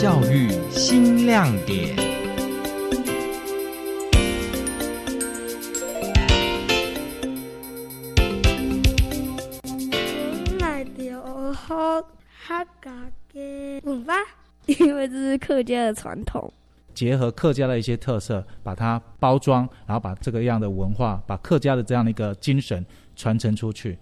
教育新亮点。来留好客家的文化，因为这是客家的传统。结合客家的一些特色，把它包装，然后把这个样的文化，把客家的这样的一个精神传承出去。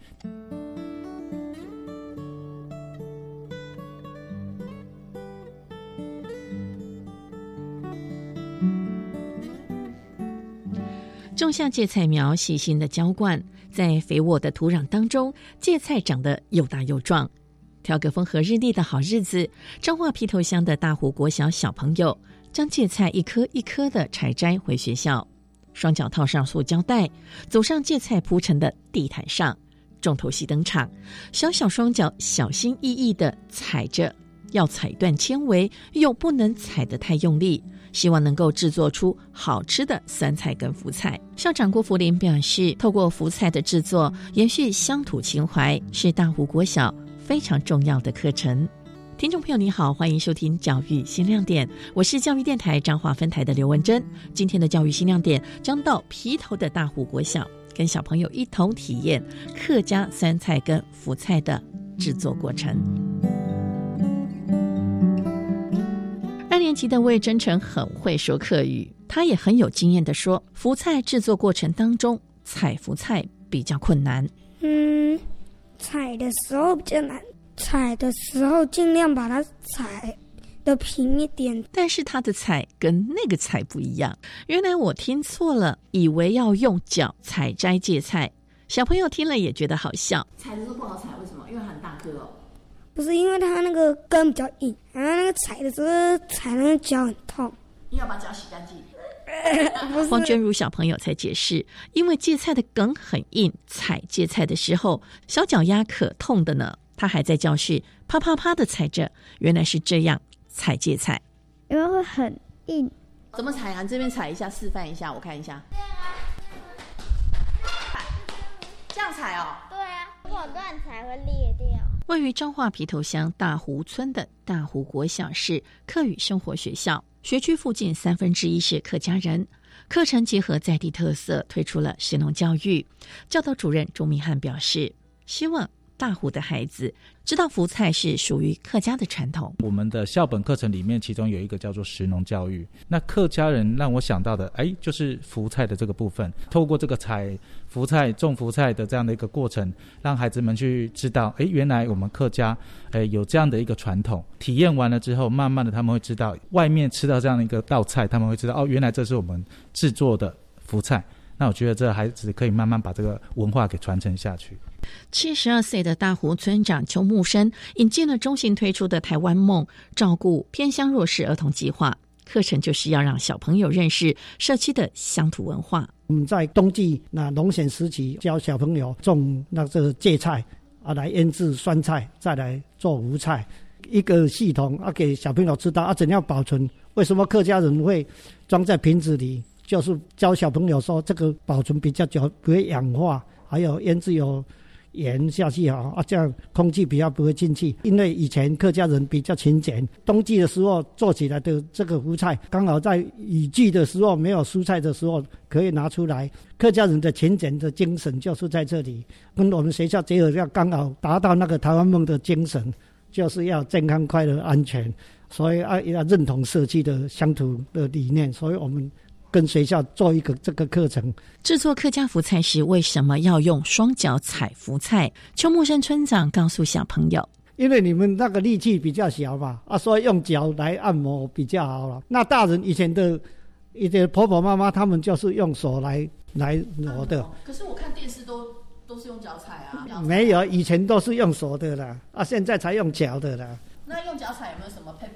种下芥菜苗，细心的浇灌，在肥沃的土壤当中，芥菜长得又大又壮。挑个风和日丽的好日子，彰化皮头乡的大湖国小小朋友将芥菜一颗一颗的采摘回学校，双脚套上塑胶袋，走上芥菜铺成的地毯上，重头戏登场，小小双脚小心翼翼的踩着，要踩断纤维，又不能踩得太用力。希望能够制作出好吃的酸菜跟福菜。校长郭福林表示，透过福菜的制作，延续乡土情怀，是大湖国小非常重要的课程。听众朋友，你好，欢迎收听教育新亮点，我是教育电台彰化分台的刘文珍。今天的教育新亮点将到皮头的大湖国小，跟小朋友一同体验客家酸菜跟福菜的制作过程。年级的魏真诚很会说客语，他也很有经验的说，福菜制作过程当中，采福菜比较困难。嗯，采的时候比较难，采的时候尽量把它采的平一点。但是他的采跟那个采不一样，原来我听错了，以为要用脚采摘芥菜。小朋友听了也觉得好笑。采的时候不好采，为什么？因为很大颗哦。不是因为它那个根比较硬，然后那个踩的时候踩那个脚很痛。你要把脚洗干净。黄娟如小朋友才解释，因为芥菜的梗很硬，踩芥菜的时候小脚丫可痛的呢。他还在教室啪啪啪的踩着，原来是这样踩芥菜，因为会很硬。怎么踩啊？这边踩一下，示范一下，我看一下。这样踩哦。对啊，如果乱踩会裂掉。位于彰化皮头乡大湖村的大湖国小是客语生活学校，学区附近三分之一是客家人。课程结合在地特色，推出了神农教育。教导主任钟明汉表示，希望。大湖的孩子知道福菜是属于客家的传统。我们的校本课程里面，其中有一个叫做食农教育。那客家人让我想到的，哎，就是福菜的这个部分。透过这个采福菜、种福菜的这样的一个过程，让孩子们去知道，哎，原来我们客家，哎，有这样的一个传统。体验完了之后，慢慢的他们会知道，外面吃到这样的一个道菜，他们会知道，哦，原来这是我们制作的福菜。那我觉得这孩子可以慢慢把这个文化给传承下去。七十二岁的大湖村长邱木生引进了中心推出的台湾梦照顾偏乡弱势儿童计划课程，就是要让小朋友认识社区的乡土文化。我们在冬季那农闲时期教小朋友种那这个芥菜啊，来腌制酸菜，再来做无菜，一个系统啊，给小朋友知道啊怎样保存。为什么客家人会装在瓶子里？就是教小朋友说，这个保存比较久，不会氧化，还有腌制有盐下去啊，啊，这样空气比较不会进去。因为以前客家人比较勤俭，冬季的时候做起来的这个蔬菜，刚好在雨季的时候没有蔬菜的时候可以拿出来。客家人的勤俭的精神就是在这里，跟我们学校结合，要刚好达到那个台湾梦的精神，就是要健康、快乐、安全，所以啊要认同社区的乡土的理念，所以我们。跟学校做一个这个课程，制作客家福菜时为什么要用双脚踩福菜？邱木生村长告诉小朋友：“因为你们那个力气比较小嘛，啊，所以用脚来按摩比较好了。那大人以前的一些婆婆妈妈，他们就是用手来来挪的。可是我看电视都都是用脚踩啊，没有，以前都是用手的啦，啊，现在才用脚的啦。”那用脚踩有没有什么配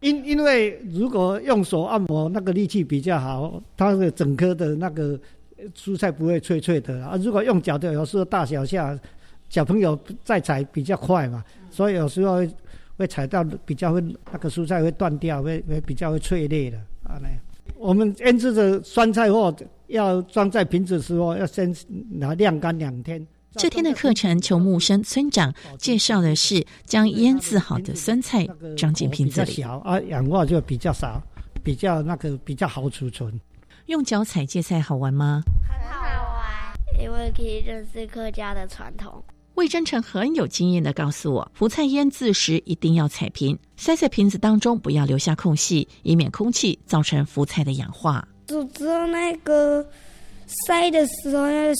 因因为如果用手按摩，那个力气比较好，它的整颗的那个蔬菜不会脆脆的啊。如果用脚的，有时候大小下，小朋友再踩比较快嘛，所以有时候会踩到比较会那个蔬菜会断掉，会会比较会脆裂的啊。那我们腌制的酸菜货要装在瓶子的时候，要先拿晾干两天。这天的课程，邱木生村长介绍的是将腌制好的酸菜装进瓶子里，小啊，氧化就比较少，比较那个比较好储存。用脚踩芥菜好玩吗？很好玩，因为可以认识客家的传统。魏真诚很有经验的告诉我，福菜腌制时一定要踩平，塞在瓶子当中，不要留下空隙，以免空气造成福菜的氧化。煮之后那个塞的时候要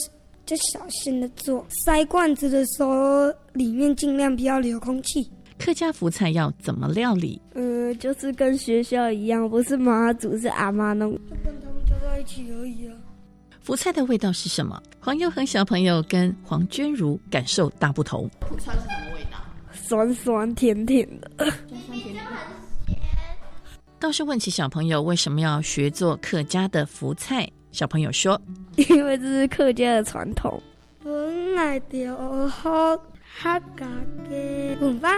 就小心的做，塞罐子的时候里面尽量不要留空气。客家福菜要怎么料理？呃，就是跟学校一样，不是妈妈煮，是阿妈弄，就跟他们交在一起而已啊。福菜的味道是什么？黄佑恒小朋友跟黄娟如感受大不同。福菜是什么味道？酸酸甜甜的，酸酸甜甜。倒是问起小朋友为什么要学做客家的福菜，小朋友说：“因为这是客家的传统。”本来就好客家的文化。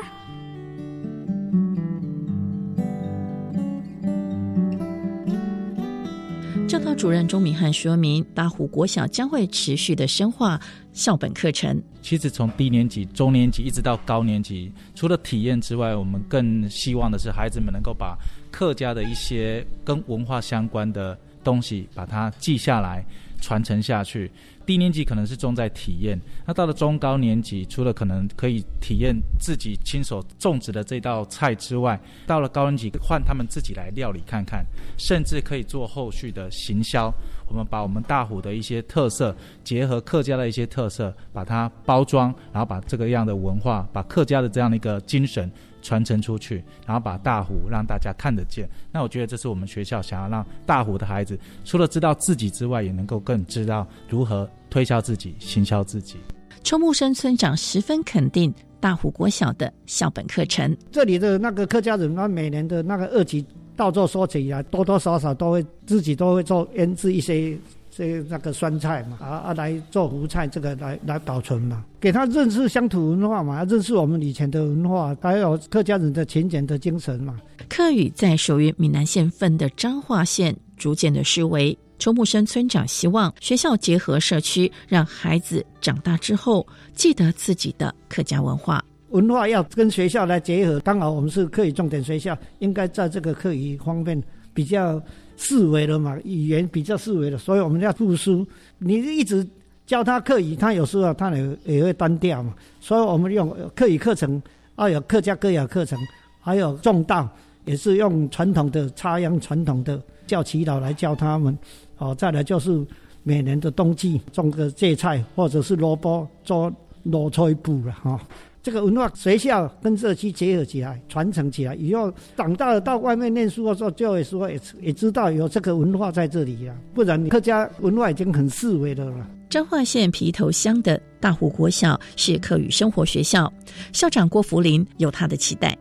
教导主任钟明汉说明，大湖国小将会持续的深化校本课程。其实从低年级、中年级一直到高年级，除了体验之外，我们更希望的是孩子们能够把客家的一些跟文化相关的东西，把它记下来，传承下去。低年级可能是重在体验，那到了中高年级，除了可能可以体验自己亲手种植的这道菜之外，到了高年级换他们自己来料理看看，甚至可以做后续的行销。我们把我们大虎的一些特色，结合客家的一些特色，把它包装，然后把这个样的文化，把客家的这样的一个精神。传承出去，然后把大湖让大家看得见。那我觉得这是我们学校想要让大湖的孩子，除了知道自己之外，也能够更知道如何推销自己、行销自己。邱木生村长十分肯定大湖国小的校本课程。这里的那个客家人，他每年的那个二级到做收起来，多多少少都会自己都会做腌制一些。这那个酸菜嘛，啊啊，来做福菜，这个来来保存嘛，给他认识乡土文化嘛，认识我们以前的文化，还有客家人的勤俭的精神嘛。客语在属于闽南县份的彰化县逐渐的失微。邱木生村长希望学校结合社区，让孩子长大之后记得自己的客家文化。文化要跟学校来结合，刚好我们是客语重点学校，应该在这个客语方面比较。思维了嘛，语言比较思维了，所以我们要复苏。你一直教他课语，他有时候他也也会单调嘛。所以我们用课语课程，还有客家歌谣课程，还有种稻，也是用传统的插秧、传统的教祈祷来教他们。哦，再来就是每年的冬季种个芥菜，或者是萝卜做萝菜布了哈。这个文化学校跟社区结合起来，传承起来，以后长大了到外面念书的时候，就会说也也知道有这个文化在这里呀。不然你客家文化已经很式微的了。彰化县皮头乡的大湖国小是课语生活学校，校长郭福林有他的期待。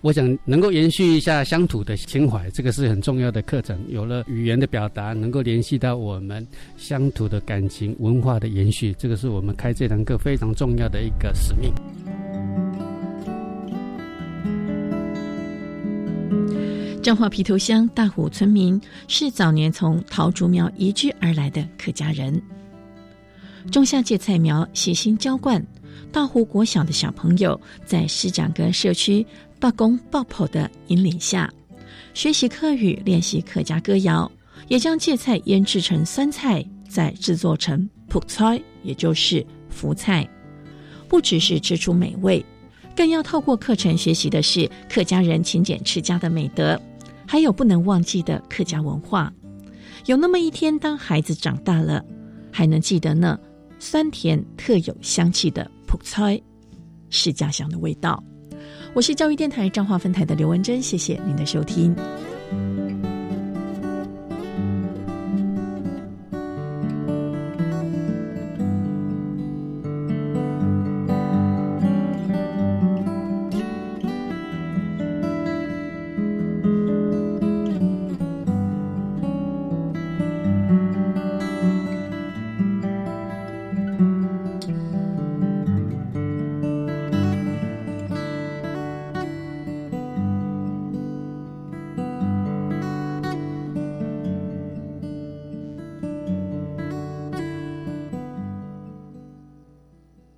我想能够延续一下乡土的情怀，这个是很重要的课程。有了语言的表达，能够联系到我们乡土的感情、文化的延续，这个是我们开这堂课非常重要的一个使命。彰化皮头乡大湖村民是早年从桃竹苗移居而来的客家人，种下芥菜苗，悉心浇灌。大湖国小的小朋友在师长跟社区八公爆婆的引领下，学习客语，练习客家歌谣，也将芥菜腌制成酸菜，再制作成普菜，也就是福菜。不只是吃出美味，更要透过课程学习的是客家人勤俭持家的美德。还有不能忘记的客家文化，有那么一天，当孩子长大了，还能记得那。酸甜特有香气的朴菜，是家乡的味道。我是教育电台彰化分台的刘文珍，谢谢您的收听。